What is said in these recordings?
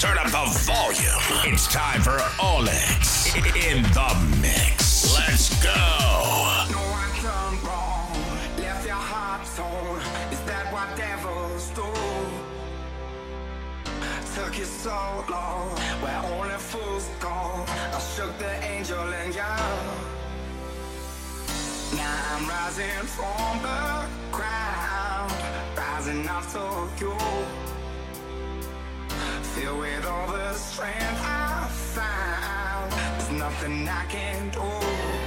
Turn up the volume. It's time for Olix in the mix. Let's go. No, I done wrong. Left your heart torn. Is that what devils do? Took you so long, where only fools go. I shook the angel in you. Now I'm rising from the ground, rising up to you. Filled with all the strength I found, there's nothing I can do.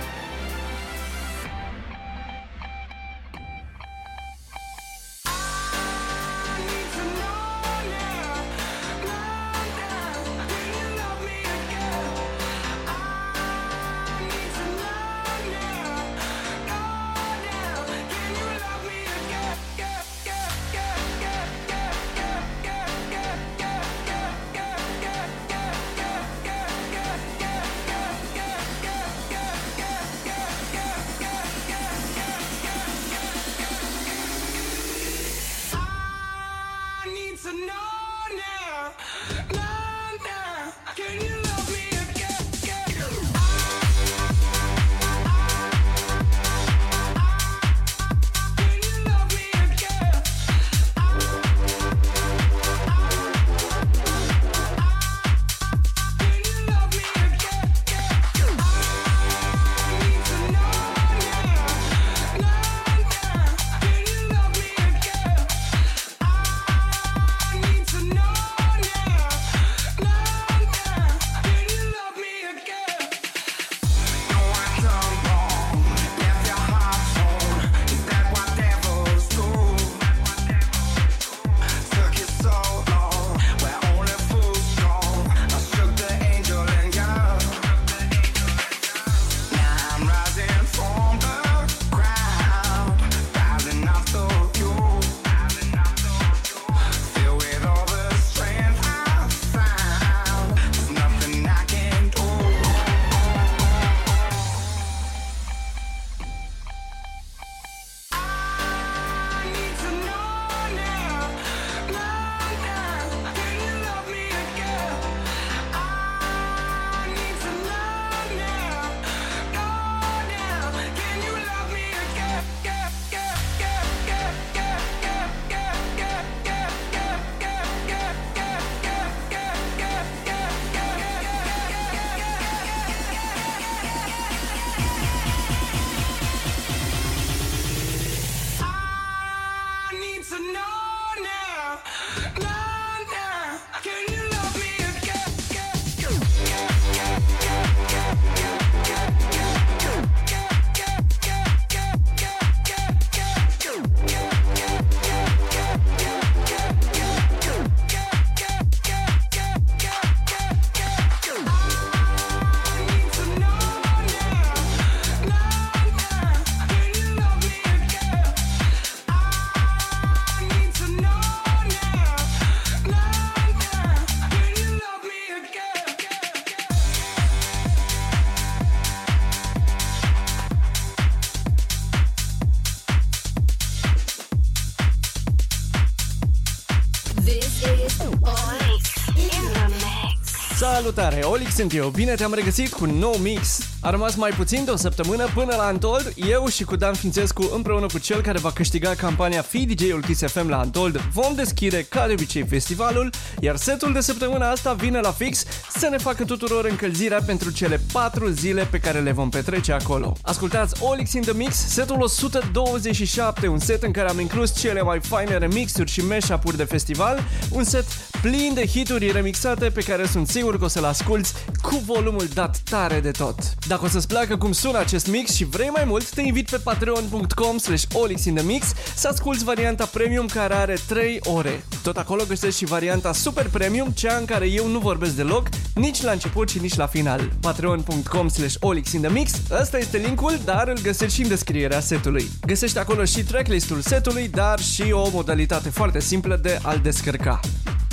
Salutare, Olix sunt eu, bine te-am regăsit cu un nou mix. A rămas mai puțin de o săptămână până la Antold, eu și cu Dan Fințescu împreună cu cel care va câștiga campania Fi DJ-ul Kiss FM la Antold vom deschide ca de obicei festivalul, iar setul de săptămâna asta vine la fix să ne facă tuturor încălzirea pentru cele 4 zile pe care le vom petrece acolo. Ascultați Olix in the Mix, setul 127, un set în care am inclus cele mai faine remixuri și mashup-uri de festival, un set plin de hituri remixate pe care sunt sigur că o să-l asculti cu volumul dat tare de tot. Dacă o să-ți placă cum sună acest mix și vrei mai mult, te invit pe patreon.com slash olixinthemix să asculti varianta premium care are 3 ore. Tot acolo găsești și varianta super premium, cea în care eu nu vorbesc deloc, nici la început și nici la final. patreon.com slash olixinthemix, ăsta este linkul, dar îl găsești și în descrierea setului. Găsești acolo și tracklistul setului, dar și o modalitate foarte simplă de a-l descărca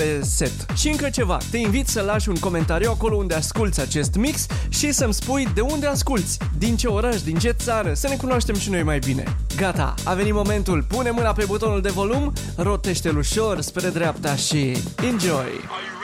pe set. Și încă ceva, te invit să lași un comentariu acolo unde asculti acest mix și să-mi spui de unde asculti, din ce oraș, din ce țară, să ne cunoaștem și noi mai bine. Gata, a venit momentul, pune mâna pe butonul de volum, rotește-l ușor spre dreapta și enjoy!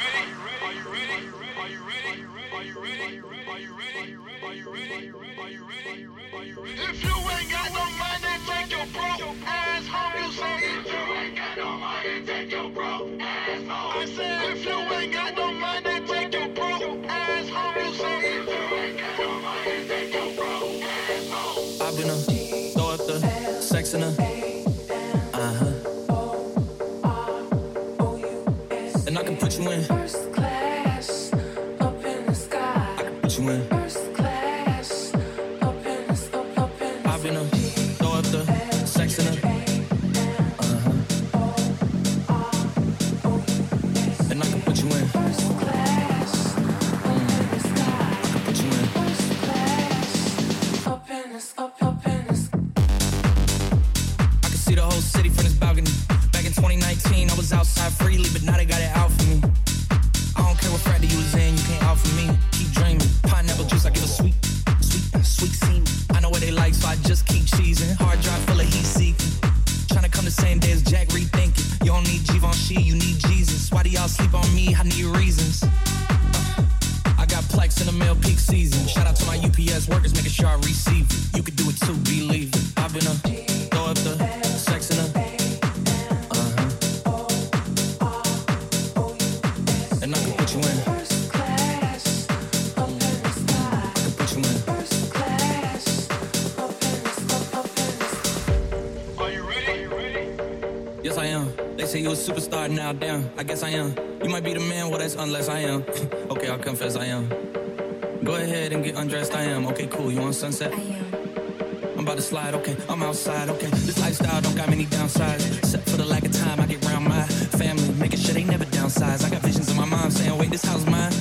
Same day as Jack rethinking. You don't need Givenchy, you need Jesus. Why do y'all sleep on me? I need reasons. I got plex in the mail peak season. Shout out to my UPS workers, making sure I receive it. You could do it too, believe it. I've been a throw up the say you a superstar now, damn. I guess I am. You might be the man, well, that's unless I am. okay, I'll confess I am. Go ahead and get undressed, I am. Okay, cool. You on sunset? I am. I'm about to slide, okay. I'm outside, okay. This lifestyle don't got many downsides. Except for the lack of time I get around my family. Making sure they never downsize. I got visions in my mind saying, wait, this house mine.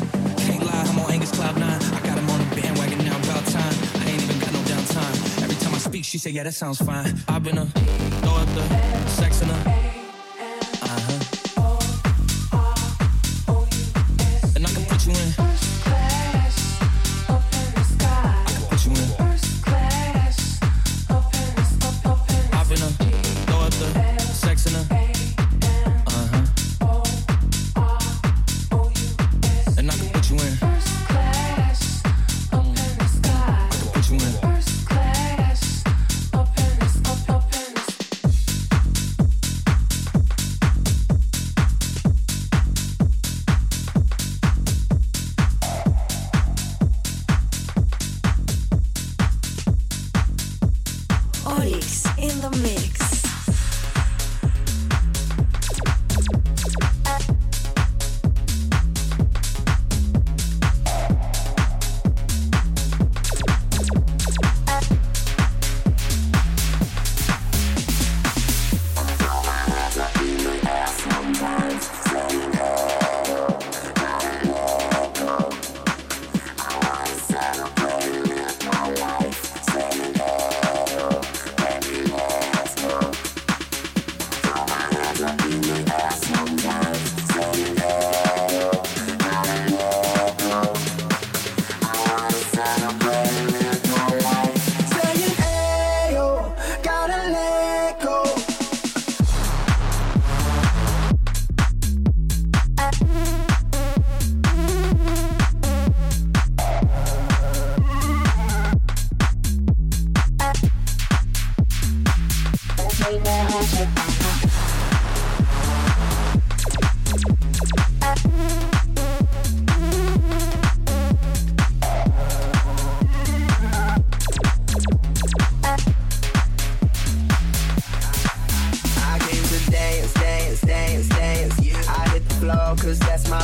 Can't lie, I'm on Angus Cloud 9. I got him on the bandwagon now, about time. I ain't even got no downtime. Every time I speak, she say, yeah, that sounds fine. I've been a throw up the sex in a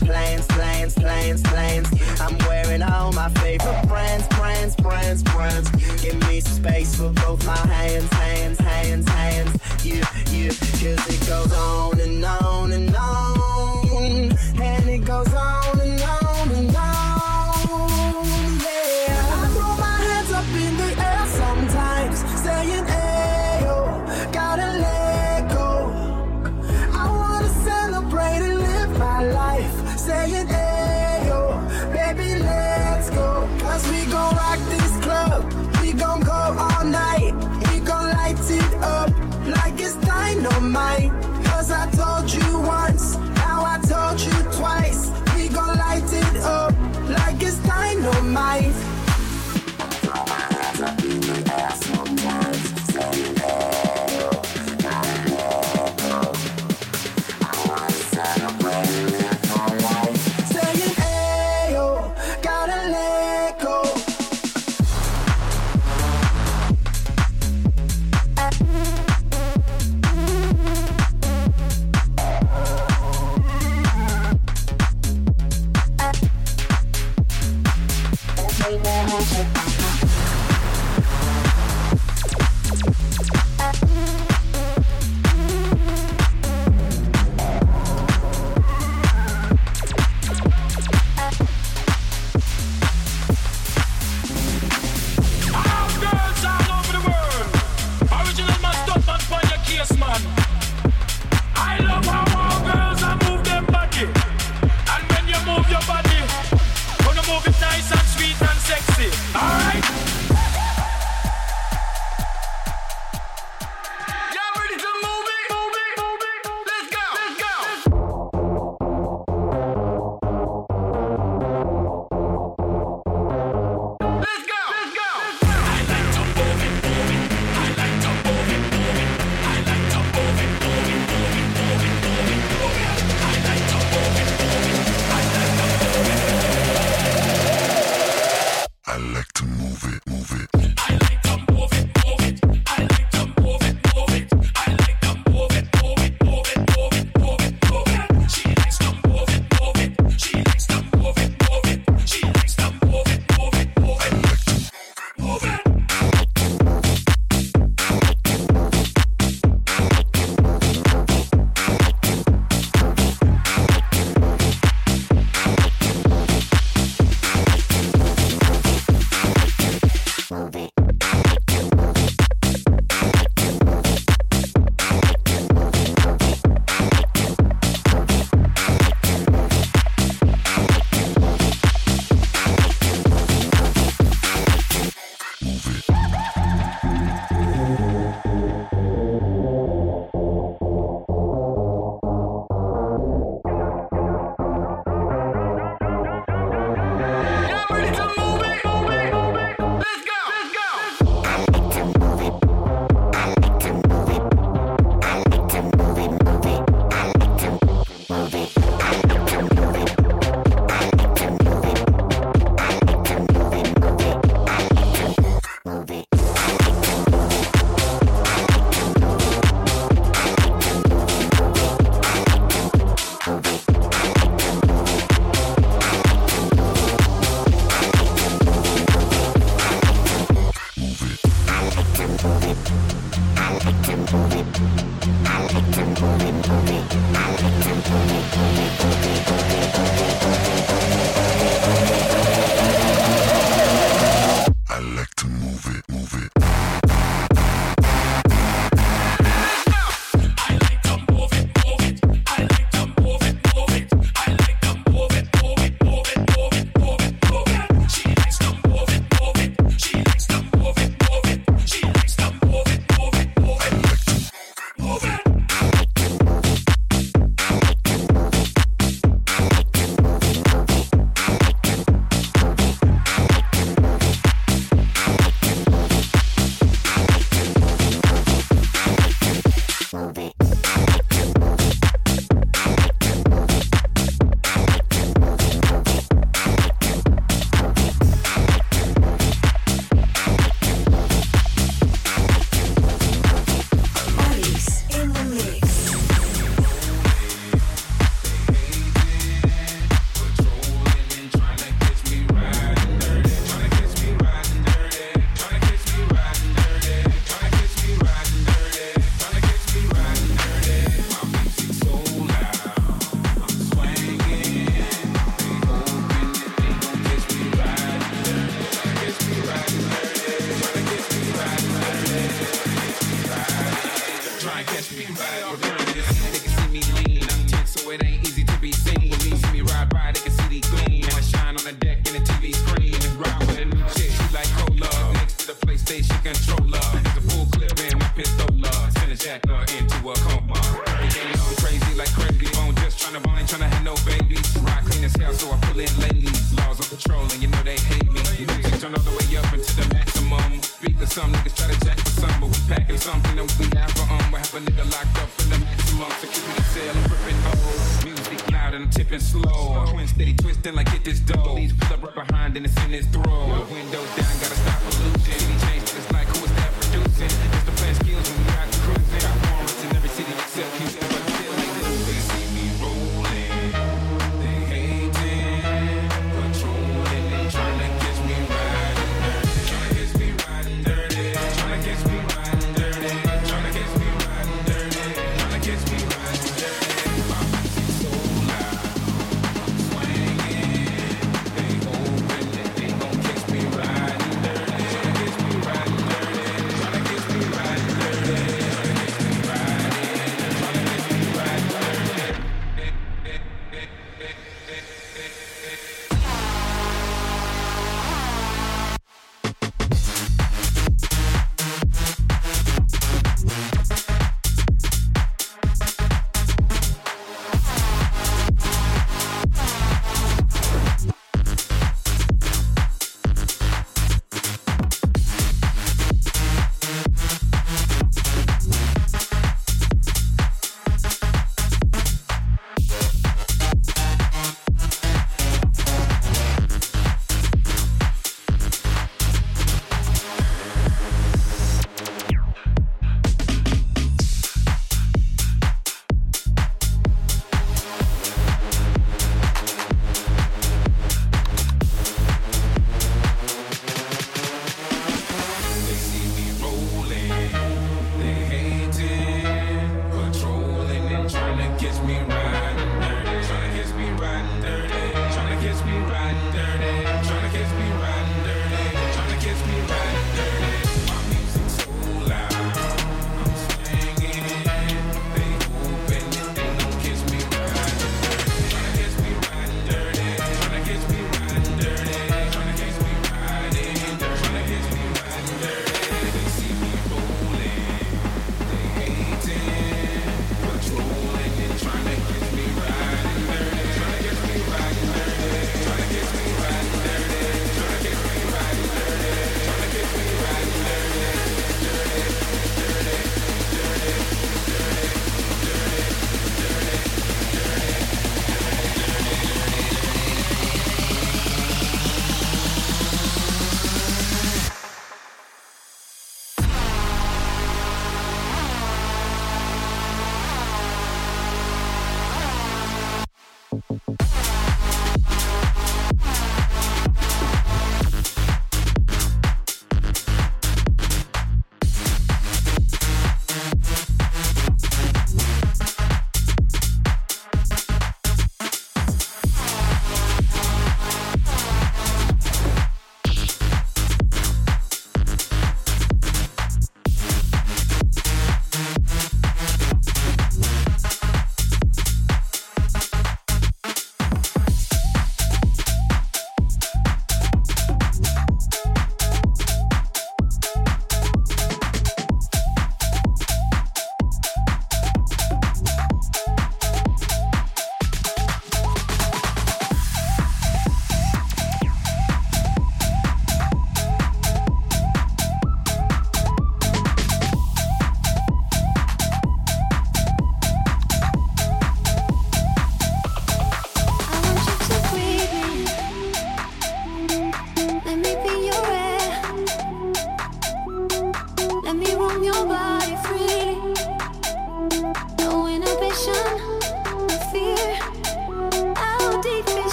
plans, plans, plans, plans. I'm wearing all my favorite brands, brands, brands, brands. Give me space for both my hands, hands, hands, hands. Yeah, yeah, cause it goes on and on and on. And it goes on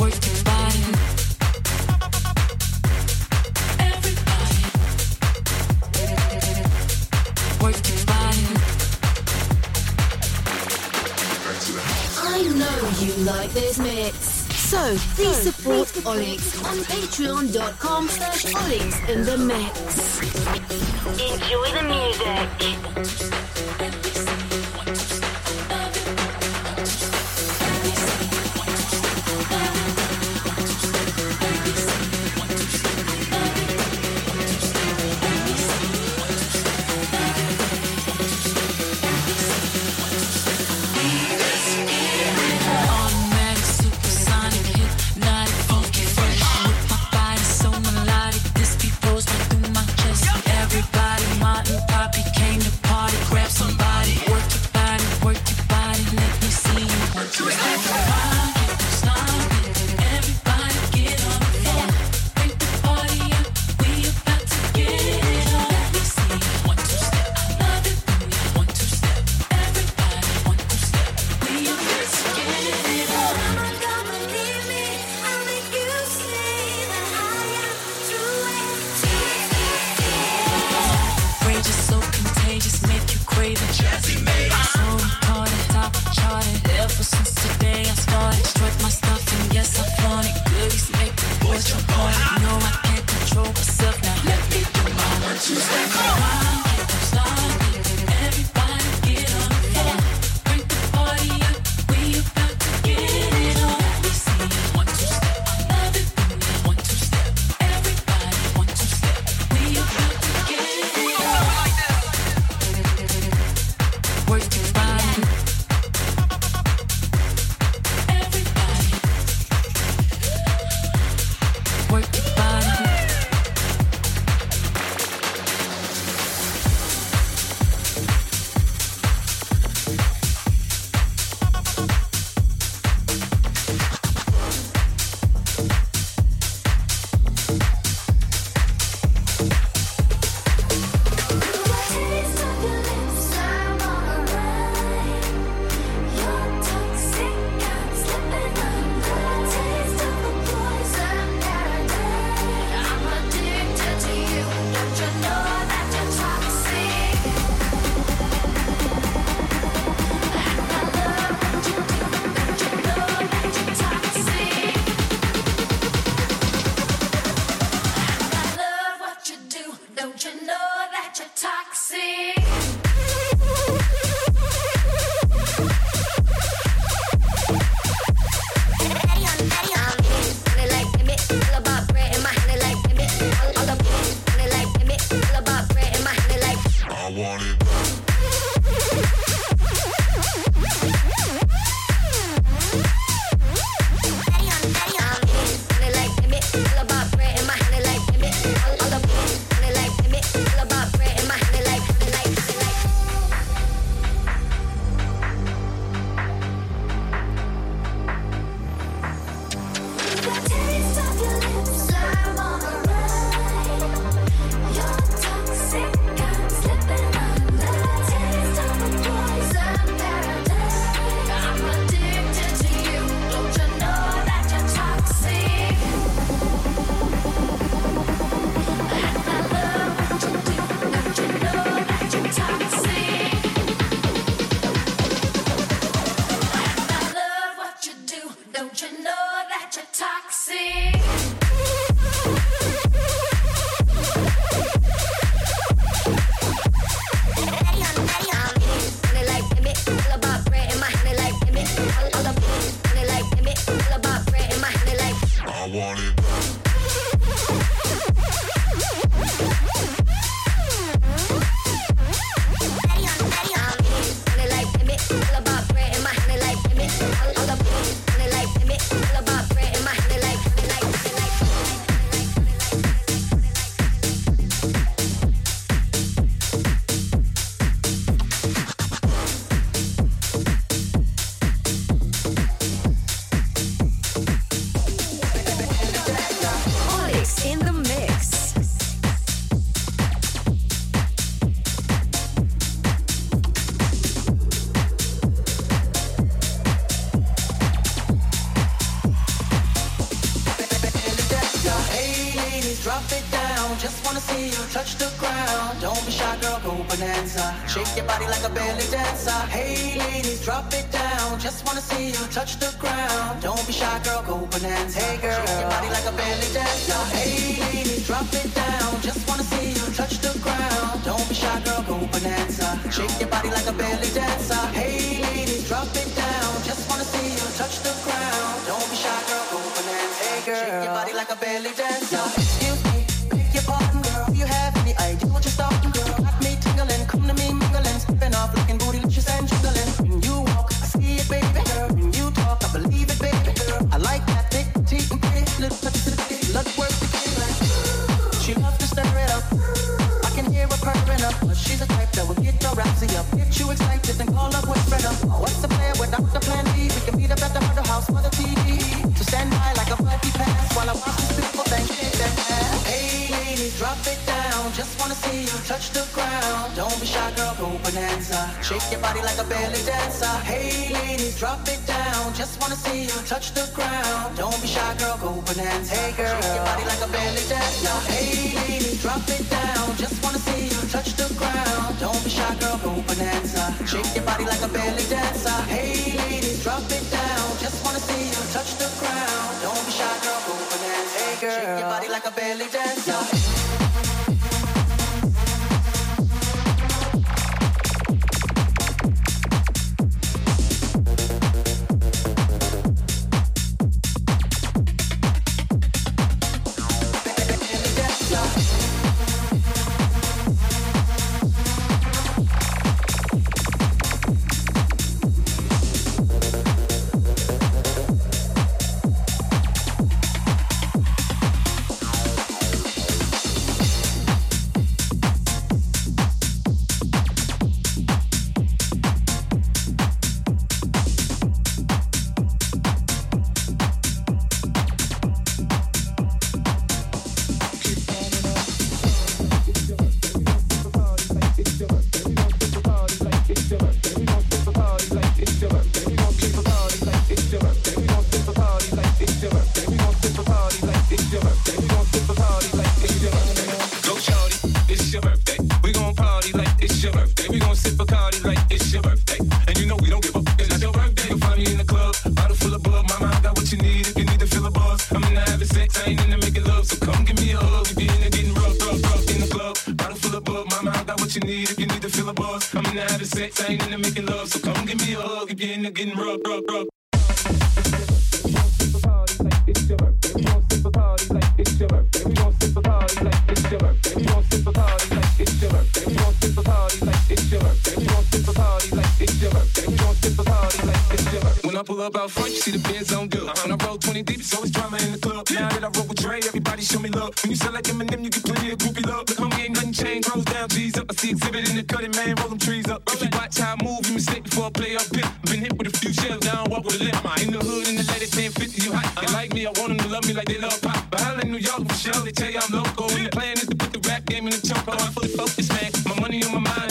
I know you like this mix, so please support Olix on patreon.com slash Olix in the mix. Enjoy the music. Your body like a belly dancer. Hey ladies, drop it down. Just wanna see you touch the ground. Don't be shy, girl, go bonanza. Hey girl, shake your body like a belly dancer. Hey ladies, drop it down. Just wanna see you touch the ground. Don't be shy, girl, go bonanza. Shake your body like a belly dancer. Hey ladies, drop it down. Just wanna see you touch the ground. Don't be shy, girl, go bonanza. Hey girl, shake your body like a belly dancer. In the club, bottle full of bug. Mama, I got what you need if you need to feel a buzz. I'm into having sex, I ain't into making love. So come give me a hug if you're into getting rough, rough, rough in the club. Bottle full of bug. Mama, I got what you need if you need to feel a buzz. I'm into having sex, I ain't into making love. So come give me a hug if you're into getting rough, rough, rough. Pull up out front, you see the Benz on good. Uh-huh. When I roll 20 deep, it's always drama in the club. Now that I roll with Dre, everybody show me love. When you sell like Eminem, you get plenty of groupie love. Look, homie, ain't nothing changed. Rolls down, G's up. I see Xzibit in the cutting, man, roll them trees up. If you watch how I move, you mistake before I play up pimp. Been hit with a few shells, now I walk with a limp. In the hood, in the ladies, 1050, you hot. They uh-huh. like me, I want them to love me like they love pop. But holla in New York, sure, they tell you I'm local. And the plan is to put the rap game in the choke. I'm fully focused, man. My money on my mind,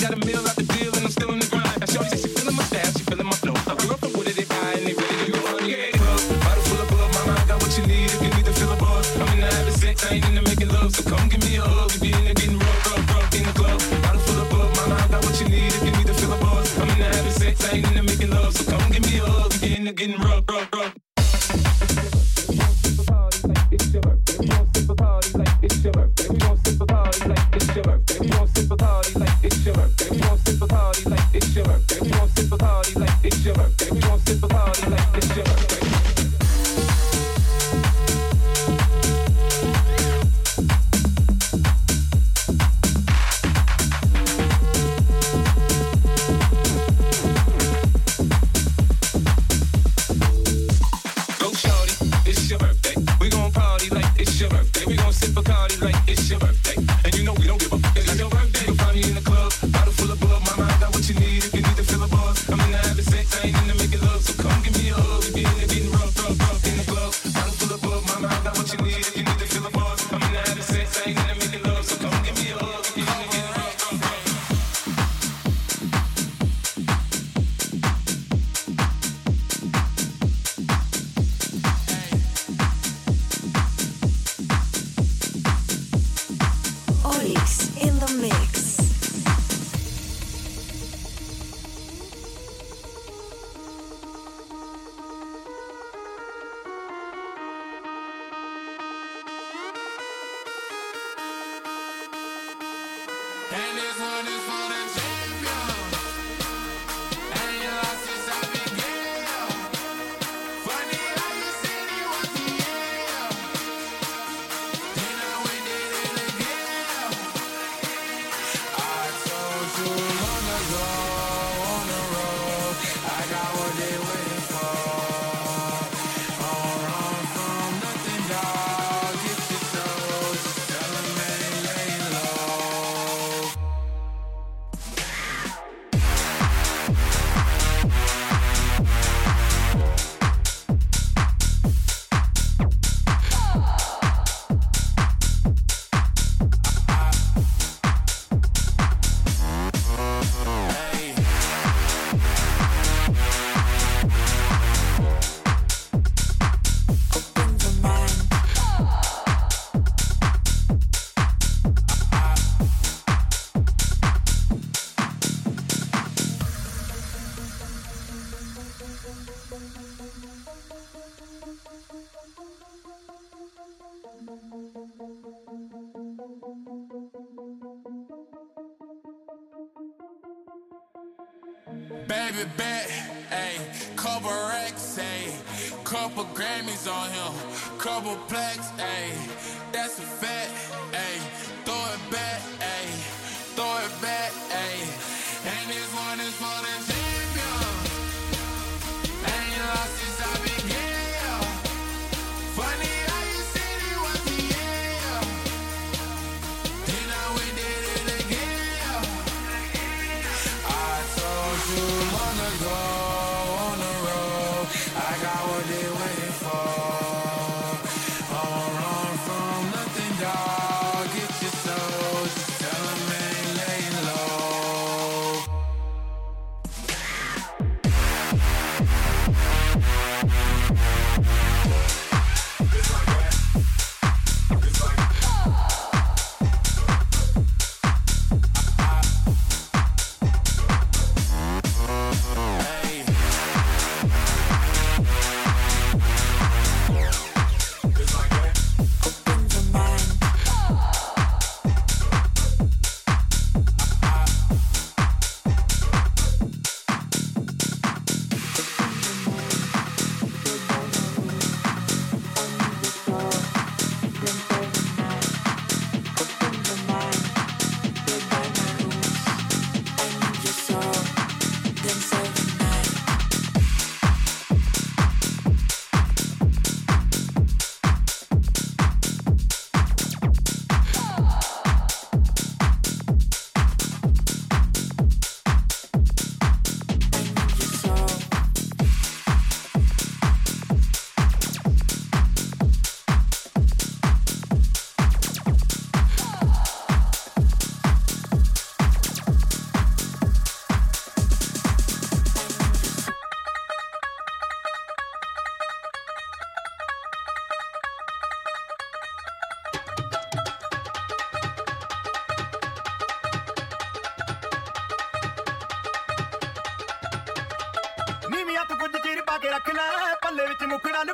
ਰੱਖਣਾ ਪੱਲੇ ਵਿੱਚ ਮੁਖੜਾ ਨੂੰ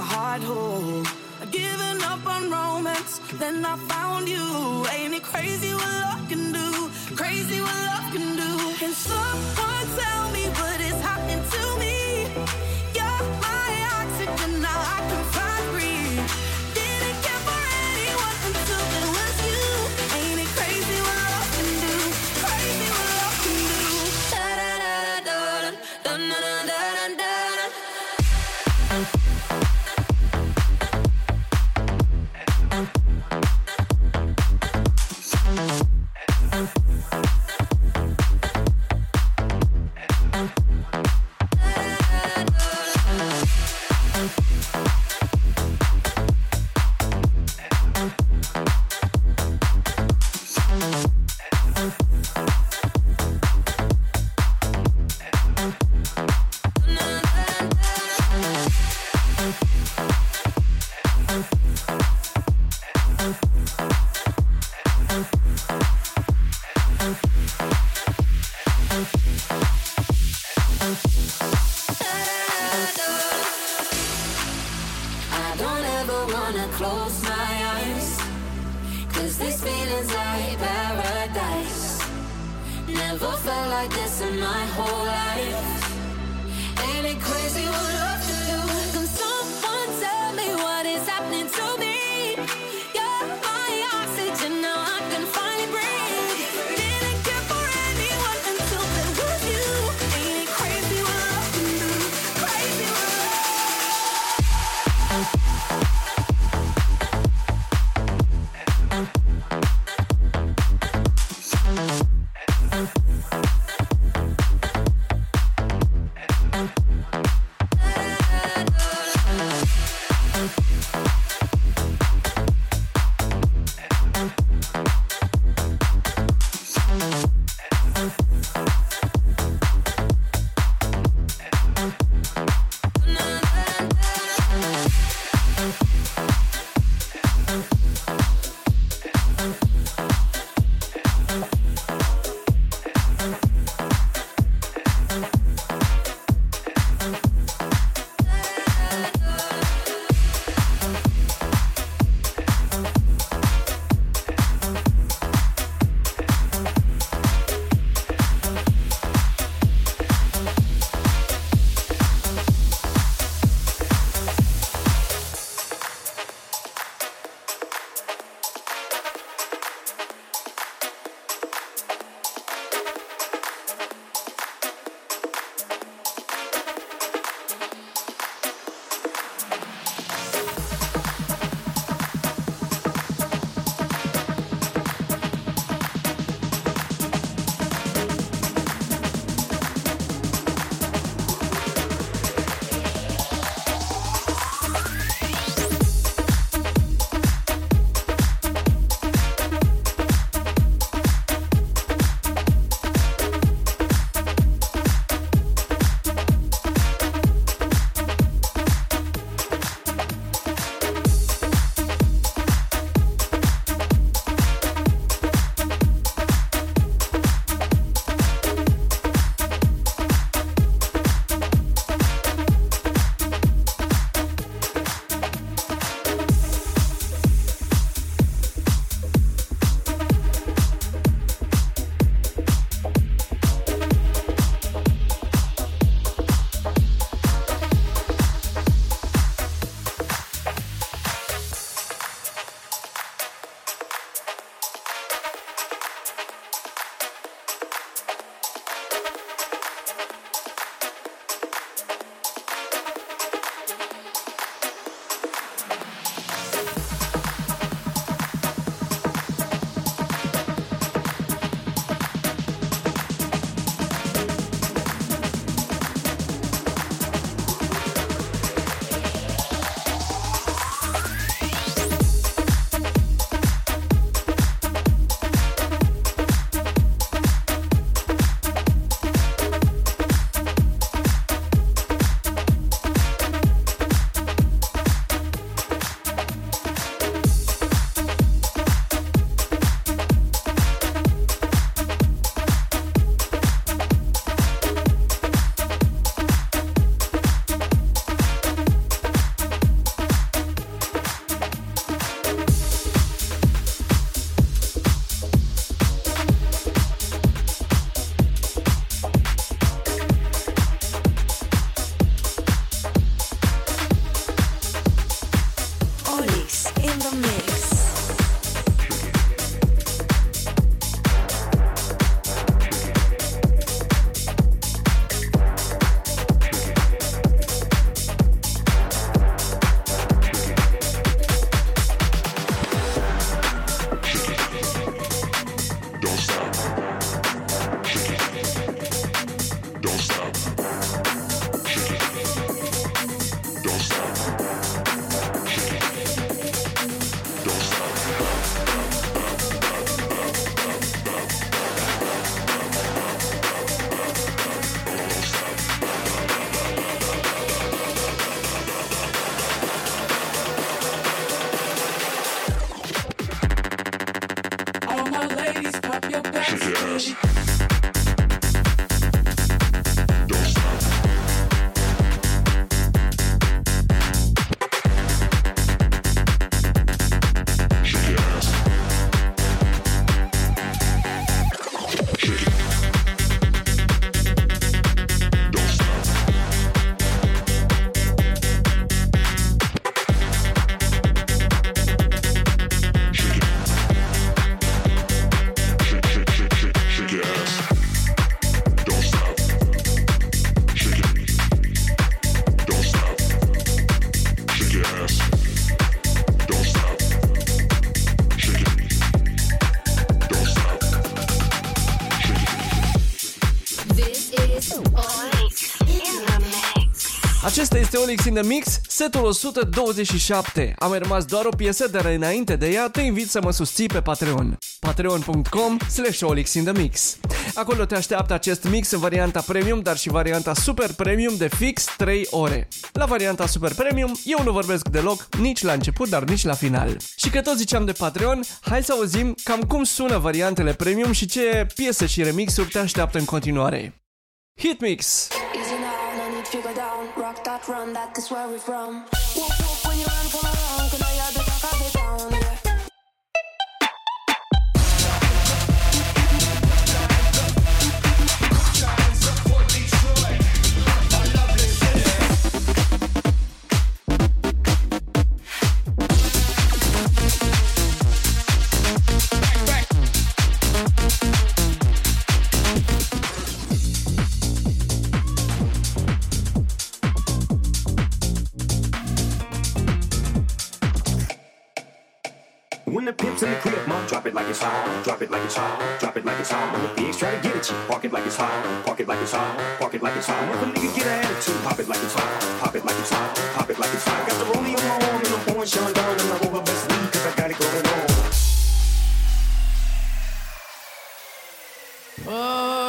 heart whole. Giving up on romance, then I found you. Ain't it crazy what love can do? Crazy what love close my eyes. Cause this feeling's like paradise. Never felt like this in my whole life. Ain't it crazy? Acesta este Olix in the Mix, setul 127. Am mai rămas doar o piesă, dar înainte de ea te invit să mă susții pe Patreon. Patreon.com slash Olix in the Mix. Acolo te așteaptă acest mix în varianta premium, dar și varianta super premium de fix 3 ore. La varianta super premium, eu nu vorbesc deloc nici la început, dar nici la final. Și că tot ziceam de Patreon, hai să auzim cam cum sună variantele premium și ce piese și remixuri te așteaptă în continuare. Hitmix! Easy now, no go down. Rock that run, that is where we're from. Whoop whoop when you run, come around, can I hear the talk of the town? It like it's hot, drop it like it's hot, drop it like it's hot. When the pigs try to get at you, park it like it's hot, park it like it's hot, park it like it's hot. When the nigga get an attitude, pop it like it's hot, pop it like it's hot, pop it like it's hot. I Got the rollie on my arm and I'm pouring Sean down and I roll her best weed 'cause I got it going on. Put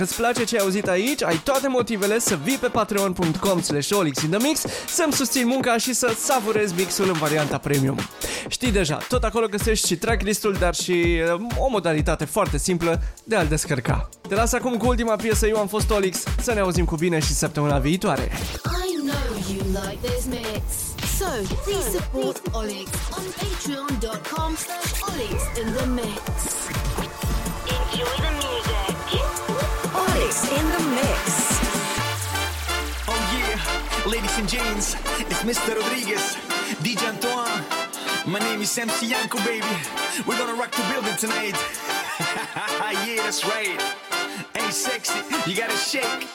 dacă îți place ce ai auzit aici, ai toate motivele să vii pe patreon.com slash olixinthemix să-mi susțin munca și să savurezi mixul în varianta premium. Știi deja, tot acolo găsești și tracklistul, dar și uh, o modalitate foarte simplă de a-l descărca. Te las acum cu ultima piesă, eu am fost Olix, să ne auzim cu bine și săptămâna viitoare. I know you like this mix. So please support Olix on patreon.com slash Olix in the mix. Enjoy the music. In the mix. Oh yeah, ladies and gents, it's Mr. Rodriguez, DJ Antoine. My name is MC Yanko, baby. We're gonna rock the building tonight. yeah, that's right. Ain't sexy, you gotta. Shake,